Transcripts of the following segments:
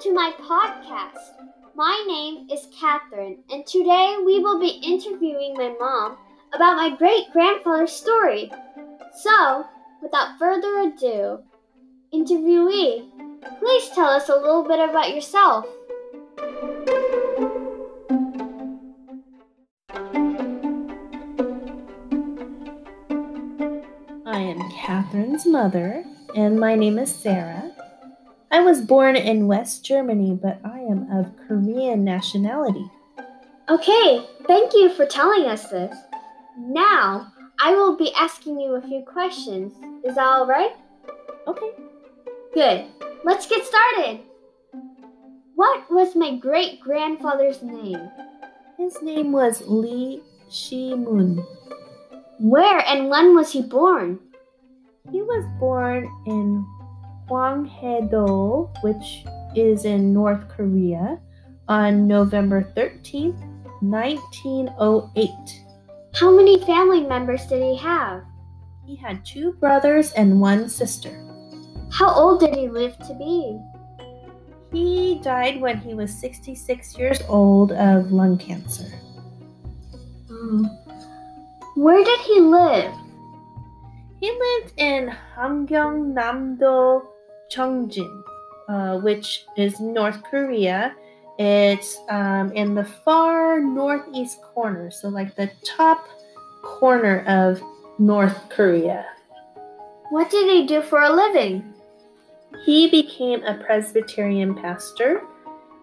to my podcast. My name is Catherine, and today we will be interviewing my mom about my great grandfather's story. So, without further ado, interviewee, please tell us a little bit about yourself. I am Catherine's mother, and my name is Sarah. I was born in West Germany, but I am of Korean nationality. Okay, thank you for telling us this. Now, I will be asking you a few questions. Is that all right? Okay. Good. Let's get started. What was my great grandfather's name? His name was Lee Shi-moon. Where and when was he born? He was born in Hwanghae-do, which is in North Korea, on November 13th, 1908. How many family members did he have? He had two brothers and one sister. How old did he live to be? He died when he was 66 years old of lung cancer. Hmm. Where did he live? He lived in Hamgyong-namdo, Chongjin, uh, which is North Korea. It's um, in the far northeast corner, so like the top corner of North Korea. What did he do for a living? He became a Presbyterian pastor.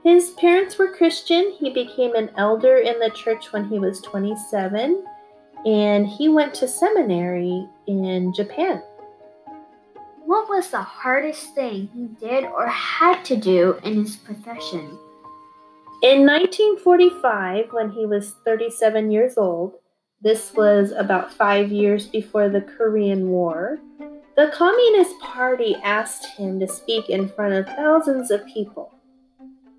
His parents were Christian. He became an elder in the church when he was 27, and he went to seminary in Japan. What was the hardest thing he did or had to do in his profession? In 1945, when he was 37 years old, this was about five years before the Korean War, the Communist Party asked him to speak in front of thousands of people.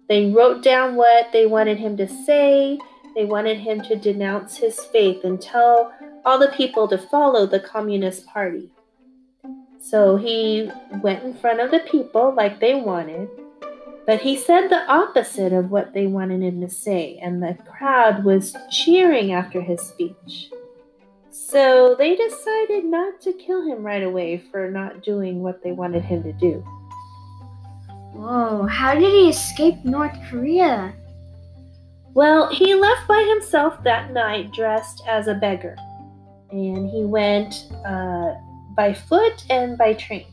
They wrote down what they wanted him to say. They wanted him to denounce his faith and tell all the people to follow the Communist Party. So he went in front of the people like they wanted, but he said the opposite of what they wanted him to say, and the crowd was cheering after his speech. So they decided not to kill him right away for not doing what they wanted him to do. Whoa, how did he escape North Korea? Well, he left by himself that night dressed as a beggar, and he went uh, by foot and by train.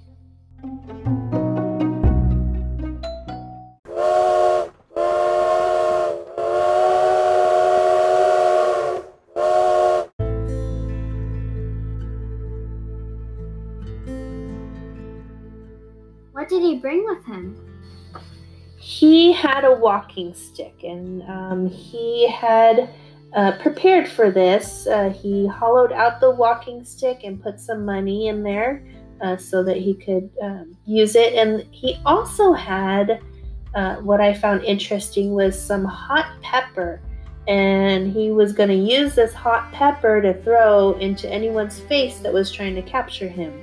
What did he bring with him? He had a walking stick, and um, he had uh, prepared for this. Uh, he hollowed out the walking stick and put some money in there uh, so that he could um, use it. And he also had uh, what I found interesting was some hot pepper. And he was going to use this hot pepper to throw into anyone's face that was trying to capture him,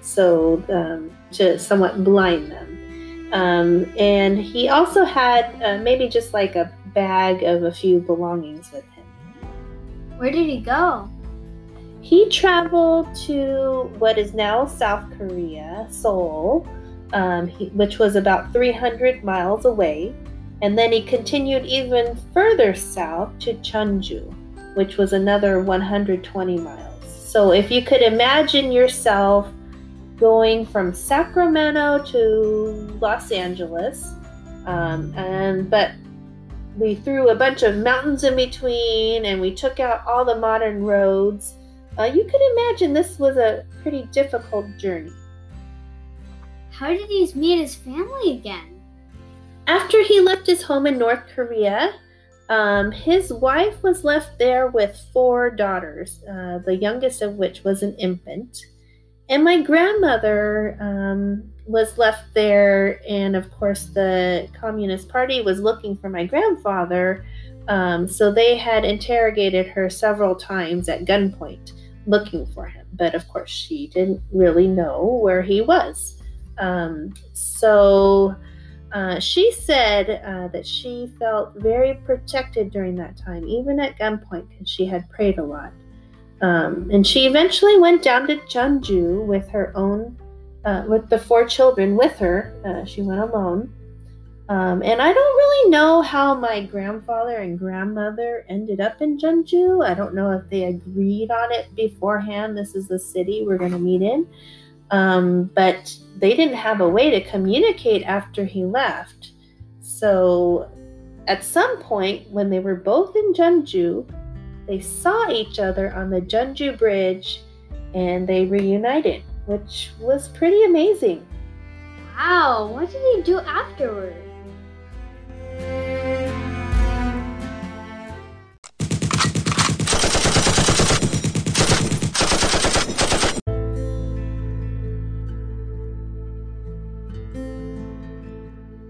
so um, to somewhat blind them. Um, and he also had uh, maybe just like a bag of a few belongings with him. Where did he go? He traveled to what is now South Korea, Seoul, um, he, which was about 300 miles away. And then he continued even further south to Jeonju, which was another 120 miles. So if you could imagine yourself going from Sacramento to Los Angeles, um, and but we threw a bunch of mountains in between and we took out all the modern roads. Uh, you can imagine this was a pretty difficult journey. How did he meet his family again? After he left his home in North Korea, um, his wife was left there with four daughters, uh, the youngest of which was an infant. And my grandmother um, was left there, and of course, the Communist Party was looking for my grandfather. Um, so they had interrogated her several times at gunpoint looking for him. But of course, she didn't really know where he was. Um, so Uh, she said uh, that she felt very protected during that time, even at gunpoint, because she had prayed a lot. Um, and she eventually went down to Jeonju with her own, uh, with the four children with her. Uh, she went alone. Um, and I don't really know how my grandfather and grandmother ended up in Jeonju. I don't know if they agreed on it beforehand. This is the city we're going to meet in. Um, but they didn't have a way to communicate after he left. So at some point, when they were both in Jeonju, they saw each other on the Jeonju Bridge and they reunited, which was pretty amazing. Wow, what did he do afterward?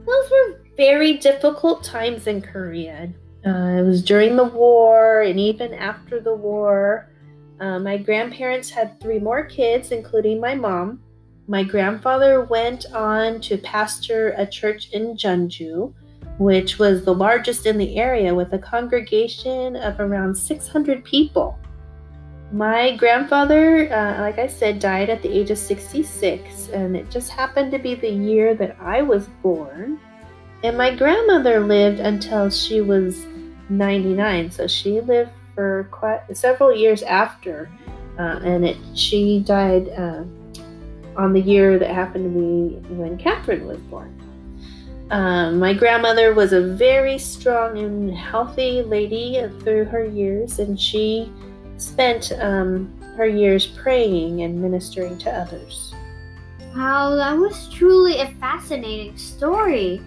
Those were very difficult times in Korea. Uh, it was during the war and even after the war. Uh, my grandparents had three more kids, including my mom. My grandfather went on to pastor a church in Jeonju, which was the largest in the area with a congregation of around 600 people. My grandfather, uh, like I said, died at the age of 66, and it just happened to be the year that I was born. And my grandmother lived until she was 99, so she lived for quite several years after, uh, and it she died uh, on the year that happened to be when Catherine was born. Um, my grandmother was a very strong and healthy lady through her years, and she spent um, her years praying and ministering to others. Wow, that was truly a fascinating story.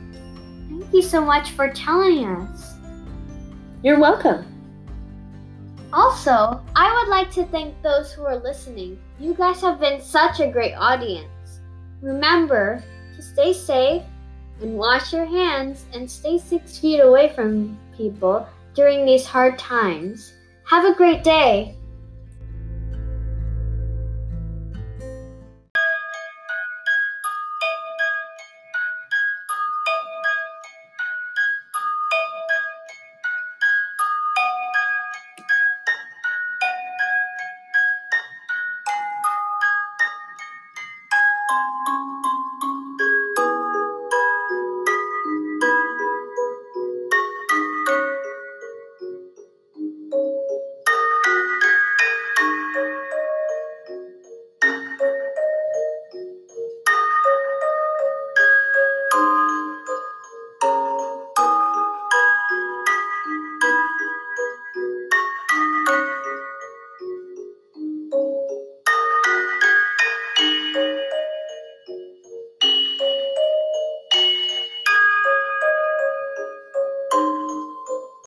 Thank you so much for telling us. You're welcome. Also, I would like to thank those who are listening. You guys have been such a great audience. Remember to stay safe and wash your hands and stay six feet away from people during these hard times. Have a great day.